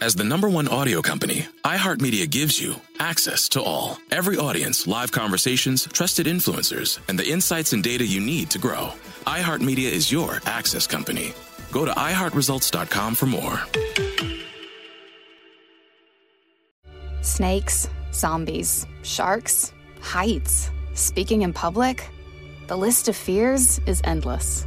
As the number one audio company, iHeartMedia gives you access to all. Every audience, live conversations, trusted influencers, and the insights and data you need to grow. iHeartMedia is your access company. Go to iHeartResults.com for more. Snakes, zombies, sharks, heights, speaking in public. The list of fears is endless.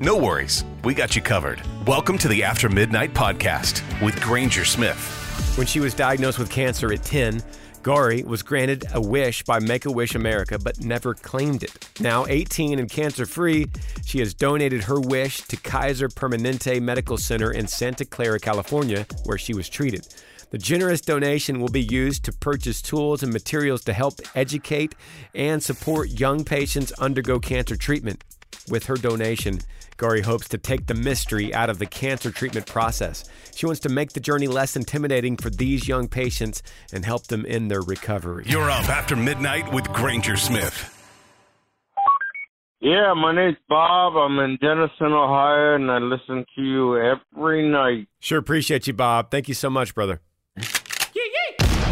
No worries, we got you covered. Welcome to the After Midnight podcast with Granger Smith. When she was diagnosed with cancer at 10, Gori was granted a wish by Make a Wish America, but never claimed it. Now 18 and cancer free, she has donated her wish to Kaiser Permanente Medical Center in Santa Clara, California, where she was treated. The generous donation will be used to purchase tools and materials to help educate and support young patients undergo cancer treatment. With her donation, Gori hopes to take the mystery out of the cancer treatment process. She wants to make the journey less intimidating for these young patients and help them in their recovery. You're up after midnight with Granger Smith. Yeah, my name's Bob. I'm in Dennison, Ohio, and I listen to you every night. Sure appreciate you, Bob. Thank you so much, brother.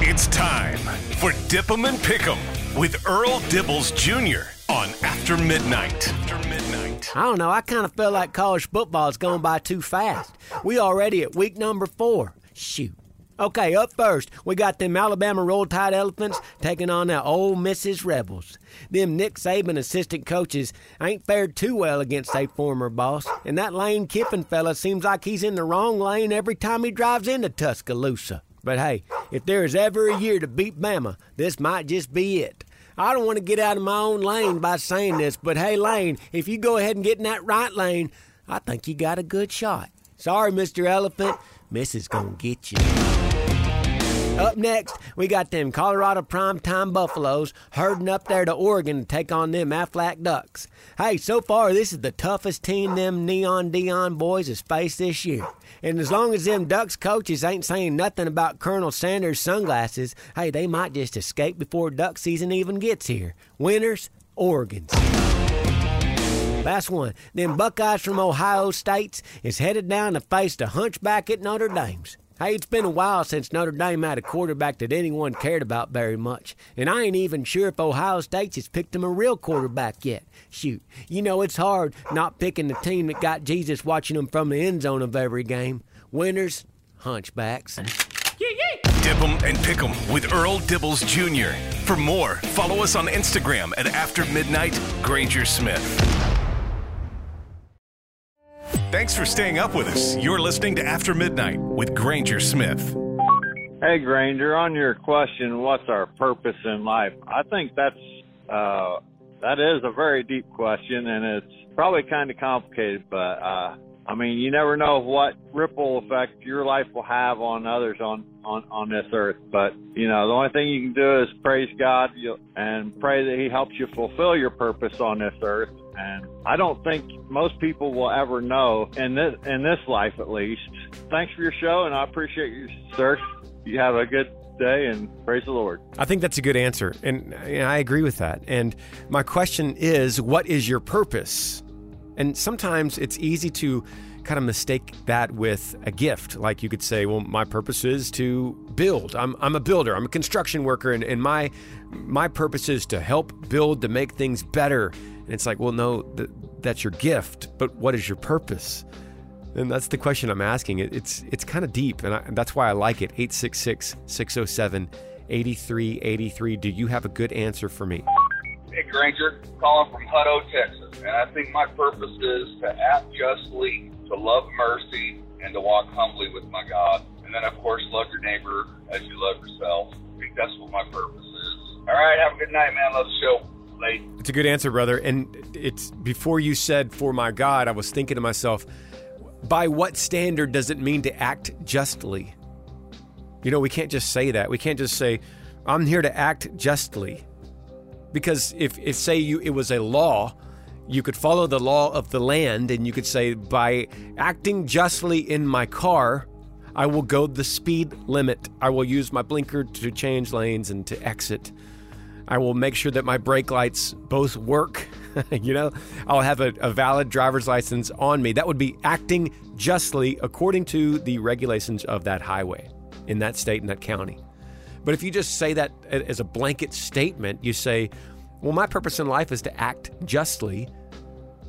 It's time for Dip 'em and Pick 'em with Earl Dibbles Jr. on After Midnight. After Midnight. I don't know. I kind of feel like college football's going by too fast. We already at week number four. Shoot. Okay, up first, we got them Alabama Roll Tide Elephants taking on the Ole Misses Rebels. Them Nick Saban assistant coaches ain't fared too well against their former boss, and that Lane Kiffin fella seems like he's in the wrong lane every time he drives into Tuscaloosa. But hey, if there is ever a year to beat Bama, this might just be it. I don't want to get out of my own lane by saying this, but hey, Lane, if you go ahead and get in that right lane, I think you got a good shot. Sorry, Mr. Elephant, Missus gonna get you. Up next, we got them Colorado primetime Buffaloes herding up there to Oregon to take on them Aflac Ducks. Hey, so far this is the toughest team them Neon Dion boys has faced this year. And as long as them Ducks coaches ain't saying nothing about Colonel Sanders' sunglasses, hey, they might just escape before duck season even gets here. Winners, Oregon's. Last one. Them Buckeyes from Ohio States is headed down to face the hunchback at Notre Dame's. Hey, it's been a while since Notre Dame had a quarterback that anyone cared about very much. And I ain't even sure if Ohio State has picked him a real quarterback yet. Shoot, you know it's hard not picking the team that got Jesus watching them from the end zone of every game. Winners, hunchbacks. Dip 'em and Pick 'em with Earl Dibbles Jr. For more, follow us on Instagram at After Midnight Granger Smith. Thanks for staying up with us. You're listening to After Midnight with Granger Smith. Hey, Granger, on your question, what's our purpose in life? I think that's uh, that is a very deep question, and it's probably kind of complicated. But uh, I mean, you never know what ripple effect your life will have on others on on on this earth. But you know, the only thing you can do is praise God and pray that He helps you fulfill your purpose on this earth. And I don't think most people will ever know in this in this life, at least. Thanks for your show, and I appreciate you, sir. You have a good day and praise the Lord. I think that's a good answer, and, and I agree with that. And my question is, what is your purpose? And sometimes it's easy to kind of mistake that with a gift. Like you could say, well, my purpose is to build. I'm, I'm a builder. I'm a construction worker, and, and my my purpose is to help build to make things better. And it's like, well, no, th- that's your gift, but what is your purpose? And that's the question I'm asking. It, it's it's kind of deep, and, I, and that's why I like it. 866 607 8383. Do you have a good answer for me? Hey, Granger, calling from Hutto, Texas. And I think my purpose is to act justly, to love mercy, and to walk humbly with my God. And then, of course, love your neighbor as you love yourself. I think that's what my purpose is. All right, have a good night, man. Love the show. Late. It's a good answer, brother. And it's before you said for my God, I was thinking to myself, by what standard does it mean to act justly? You know, we can't just say that. We can't just say, I'm here to act justly. Because if, if say you it was a law, you could follow the law of the land and you could say, by acting justly in my car, I will go the speed limit. I will use my blinker to change lanes and to exit. I will make sure that my brake lights both work. you know, I'll have a, a, valid driver's license on me. That would be acting justly according to the regulations of that highway in that state and that county. But if you just say that as a blanket statement, you say, well, my purpose in life is to act justly.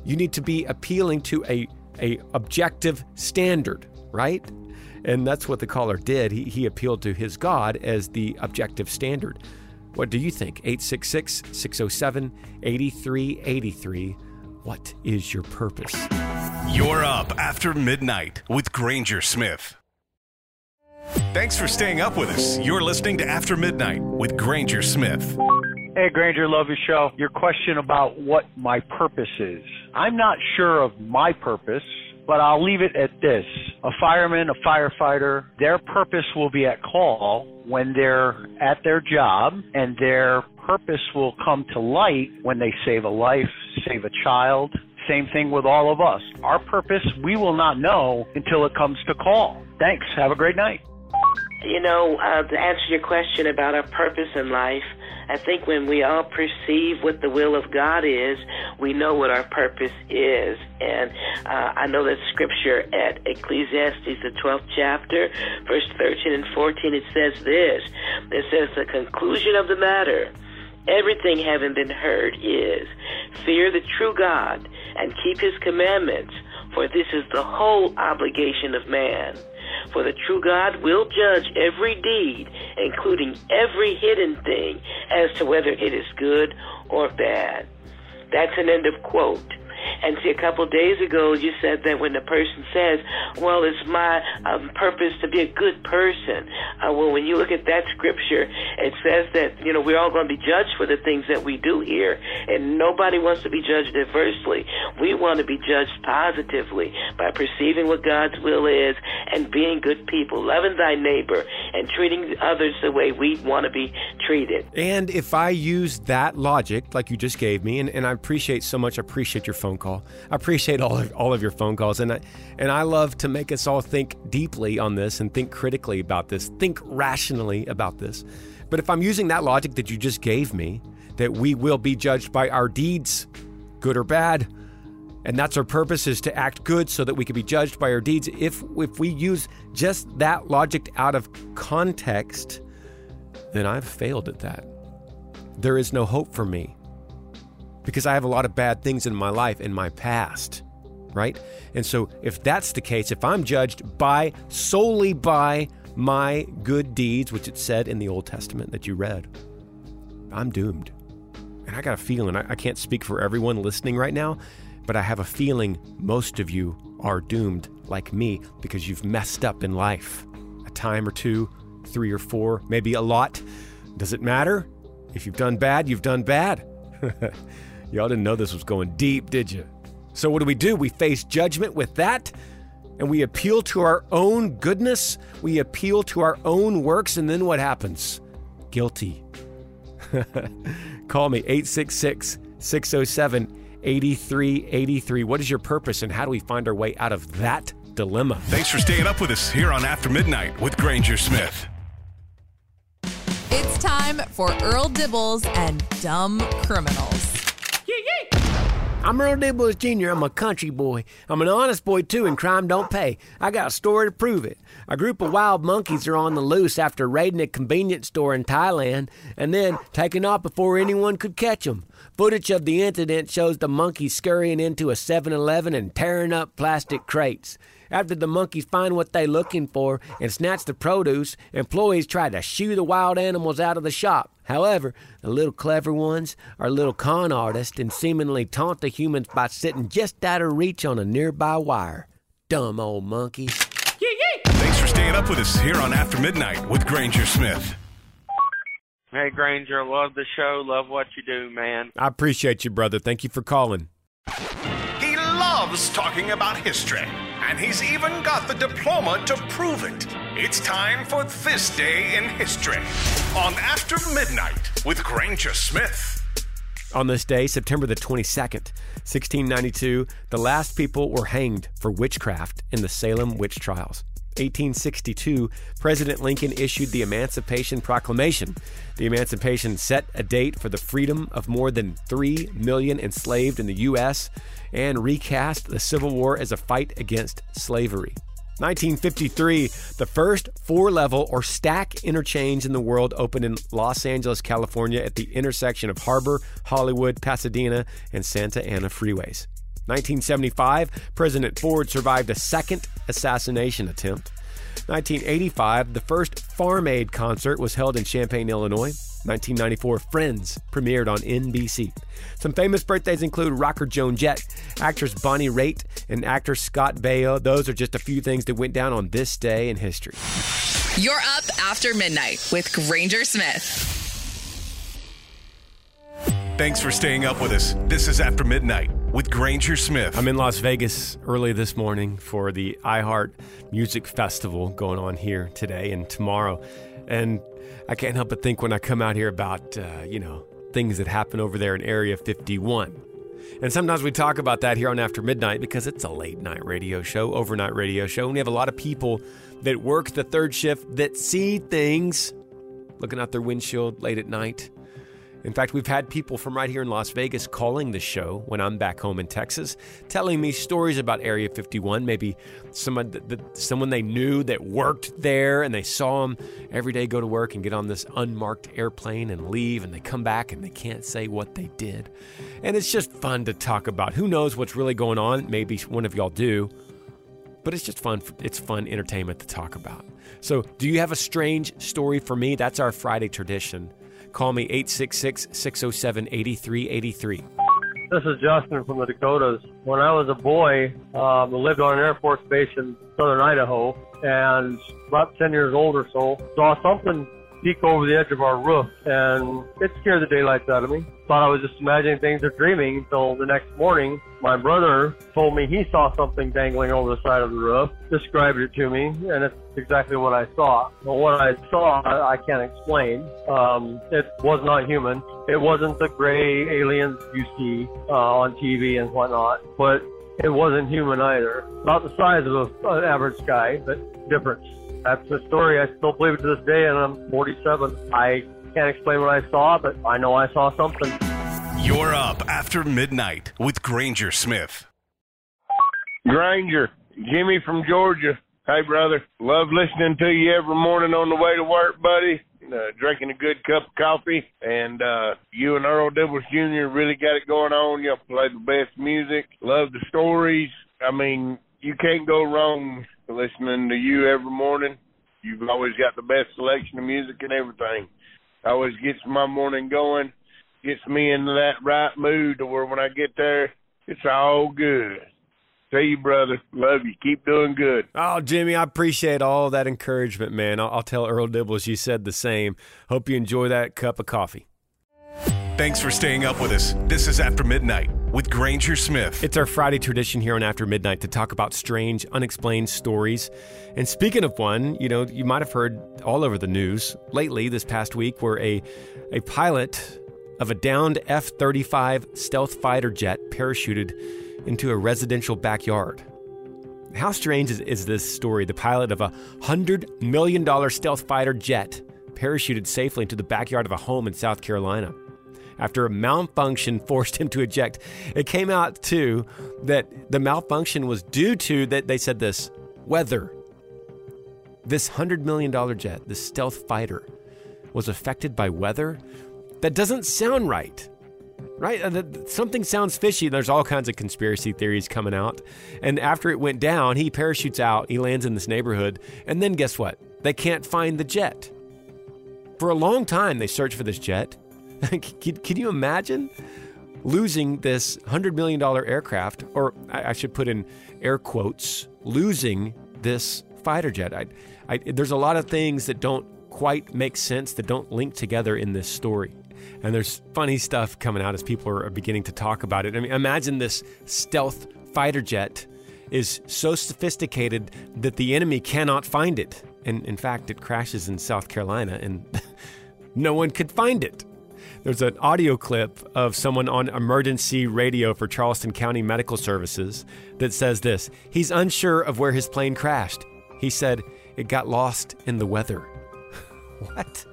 You need to be appealing to a, a objective standard, right? And that's what the caller did. He, he appealed to his God as the objective standard. What do you think? 866 607 8383. What is your purpose? You're up after midnight with Granger Smith. Thanks for staying up with us. You're listening to After Midnight with Granger Smith. Hey, Granger, love your show. Your question about what my purpose is. I'm not sure of my purpose but I'll leave it at this. A fireman, a firefighter, their purpose will be at call when they're at their job and their purpose will come to light when they save a life, save a child. Same thing with all of us. Our purpose, we will not know until it comes to call. Thanks. Have a great night. You know, uh, to answer your question about our purpose in life, I think when we all perceive what the will of God is, we know what our purpose is. And uh, I know that scripture at Ecclesiastes, the 12th chapter, verse 13 and 14, it says this. It says, the conclusion of the matter, everything having been heard is, fear the true God and keep his commandments, for this is the whole obligation of man. For the true God will judge every deed, including every hidden thing, as to whether it is good or bad. That's an end of quote. And see, a couple days ago, you said that when a person says, "Well, it's my um, purpose to be a good person," uh, well, when you look at that scripture, it says that you know we're all going to be judged for the things that we do here, and nobody wants to be judged adversely. We want to be judged positively by perceiving what God's will is and being good people, loving thy neighbor, and treating others the way we want to be treated. And if I use that logic, like you just gave me, and, and I appreciate so much, I appreciate your phone call. I appreciate all of, all of your phone calls, and I, and I love to make us all think deeply on this and think critically about this, think rationally about this. But if I'm using that logic that you just gave me, that we will be judged by our deeds, good or bad, and that's our purpose is to act good so that we can be judged by our deeds. If if we use just that logic out of context, then I've failed at that. There is no hope for me because I have a lot of bad things in my life in my past, right? And so if that's the case, if I'm judged by solely by my good deeds, which it said in the Old Testament that you read, I'm doomed. And I got a feeling, I, I can't speak for everyone listening right now, but I have a feeling most of you are doomed like me because you've messed up in life. A time or two, three or four, maybe a lot. Does it matter? If you've done bad, you've done bad. Y'all didn't know this was going deep, did you? So, what do we do? We face judgment with that, and we appeal to our own goodness. We appeal to our own works, and then what happens? Guilty. Call me 866 607 8383. What is your purpose, and how do we find our way out of that dilemma? Thanks for staying up with us here on After Midnight with Granger Smith. It's time for Earl Dibbles and Dumb Criminals. I'm Earl Dibbles Jr. I'm a country boy. I'm an honest boy, too, and crime don't pay. I got a story to prove it. A group of wild monkeys are on the loose after raiding a convenience store in Thailand and then taking off before anyone could catch them. Footage of the incident shows the monkeys scurrying into a 7 Eleven and tearing up plastic crates. After the monkeys find what they're looking for and snatch the produce, employees try to shoo the wild animals out of the shop. However, the little clever ones are little con artists and seemingly taunt the humans by sitting just out of reach on a nearby wire. Dumb old monkeys. Thanks for staying up with us here on After Midnight with Granger Smith. Hey, Granger, love the show. Love what you do, man. I appreciate you, brother. Thank you for calling. He loves talking about history, and he's even got the diploma to prove it. It's time for This Day in History on After Midnight with Granger Smith. On this day, September the 22nd, 1692, the last people were hanged for witchcraft in the Salem witch trials. 1862, President Lincoln issued the Emancipation Proclamation. The Emancipation set a date for the freedom of more than 3 million enslaved in the U.S. and recast the Civil War as a fight against slavery. 1953, the first four level or stack interchange in the world opened in Los Angeles, California at the intersection of Harbor, Hollywood, Pasadena, and Santa Ana freeways. 1975, President Ford survived a second assassination attempt. 1985, the first Farm Aid concert was held in Champaign, Illinois. 1994, Friends premiered on NBC. Some famous birthdays include rocker Joan Jett, actress Bonnie Raitt, and actor Scott Baio. Those are just a few things that went down on this day in history. You're up after midnight with Granger Smith. Thanks for staying up with us. This is After Midnight with Granger Smith. I'm in Las Vegas early this morning for the iHeart Music Festival going on here today and tomorrow. And I can't help but think when I come out here about, uh, you know, things that happen over there in Area 51. And sometimes we talk about that here on After Midnight because it's a late night radio show, overnight radio show. And we have a lot of people that work the third shift that see things looking out their windshield late at night. In fact, we've had people from right here in Las Vegas calling the show when I'm back home in Texas, telling me stories about Area 51. Maybe someone, someone they knew that worked there and they saw them every day go to work and get on this unmarked airplane and leave, and they come back and they can't say what they did. And it's just fun to talk about. Who knows what's really going on? Maybe one of y'all do. But it's just fun. It's fun entertainment to talk about. So, do you have a strange story for me? That's our Friday tradition. Call me 866 607 8383. This is Justin from the Dakotas. When I was a boy, um, I lived on an Air Force base in southern Idaho, and about 10 years old or so, saw something peek over the edge of our roof, and it scared the daylights out of me. Thought I was just imagining things or dreaming until the next morning, my brother told me he saw something dangling over the side of the roof, described it to me, and it's exactly what I saw. But what I saw, I can't explain. Um, it was not human. It wasn't the gray aliens you see uh, on TV and whatnot, but it wasn't human either. About the size of an average guy, but different. That's the story. I still believe it to this day, and I'm 47. I can't explain what I saw, but I know I saw something. You're up after midnight with Granger Smith. Granger, Jimmy from Georgia. Hey, brother. Love listening to you every morning on the way to work, buddy. Uh, drinking a good cup of coffee, and uh, you and Earl Dibbles Jr. really got it going on. Y'all play the best music. Love the stories. I mean, you can't go wrong listening to you every morning. You've always got the best selection of music and everything. Always gets my morning going, gets me into that right mood to where when I get there, it's all good. See you, brother. Love you. Keep doing good. Oh, Jimmy, I appreciate all that encouragement, man. I'll, I'll tell Earl Dibbles you said the same. Hope you enjoy that cup of coffee. Thanks for staying up with us. This is After Midnight with Granger Smith. It's our Friday tradition here on After Midnight to talk about strange, unexplained stories. And speaking of one, you know, you might have heard all over the news lately this past week where a, a pilot of a downed F 35 stealth fighter jet parachuted into a residential backyard. How strange is, is this story? The pilot of a $100 million stealth fighter jet parachuted safely into the backyard of a home in South Carolina. After a malfunction forced him to eject, it came out too that the malfunction was due to that they said this weather. This $100 million jet, this stealth fighter, was affected by weather? That doesn't sound right. right? Uh, something sounds fishy. There's all kinds of conspiracy theories coming out. And after it went down, he parachutes out, he lands in this neighborhood, and then guess what? They can't find the jet. For a long time, they search for this jet. can, can you imagine losing this $100 million aircraft, or I, I should put in air quotes, losing this fighter jet? I, I, there's a lot of things that don't quite make sense, that don't link together in this story. And there's funny stuff coming out as people are beginning to talk about it. I mean, imagine this stealth fighter jet is so sophisticated that the enemy cannot find it. And in fact, it crashes in South Carolina and no one could find it. There's an audio clip of someone on emergency radio for Charleston County Medical Services that says this He's unsure of where his plane crashed. He said it got lost in the weather. what?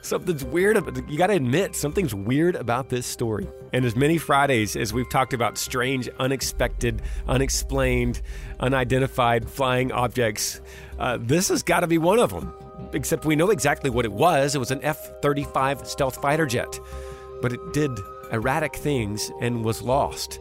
Something's weird. About, you got to admit, something's weird about this story. And as many Fridays as we've talked about strange, unexpected, unexplained, unidentified flying objects, uh, this has got to be one of them. Except we know exactly what it was. It was an F 35 stealth fighter jet, but it did erratic things and was lost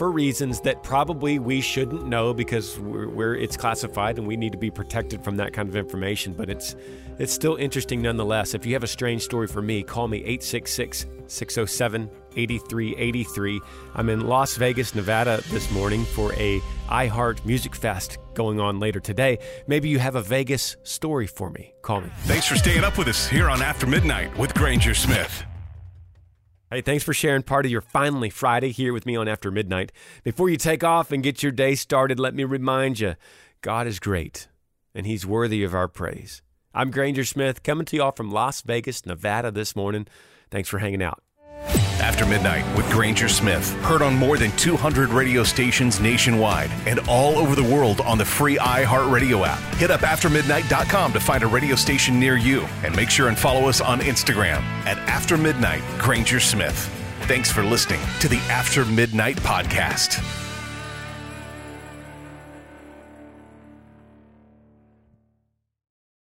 for reasons that probably we shouldn't know because we're, we're, it's classified and we need to be protected from that kind of information. But it's it's still interesting nonetheless. If you have a strange story for me, call me 866 607 8383. I'm in Las Vegas, Nevada this morning for a iHeart Music Fest going on later today. Maybe you have a Vegas story for me. Call me. Thanks for staying up with us here on After Midnight with Granger Smith. Hey, thanks for sharing part of your finally Friday here with me on After Midnight. Before you take off and get your day started, let me remind you God is great and He's worthy of our praise. I'm Granger Smith coming to y'all from Las Vegas, Nevada this morning. Thanks for hanging out. After Midnight with Granger Smith, heard on more than 200 radio stations nationwide and all over the world on the free iHeartRadio app. Hit up aftermidnight.com to find a radio station near you and make sure and follow us on Instagram at After Midnight Granger Smith. Thanks for listening to the After Midnight podcast.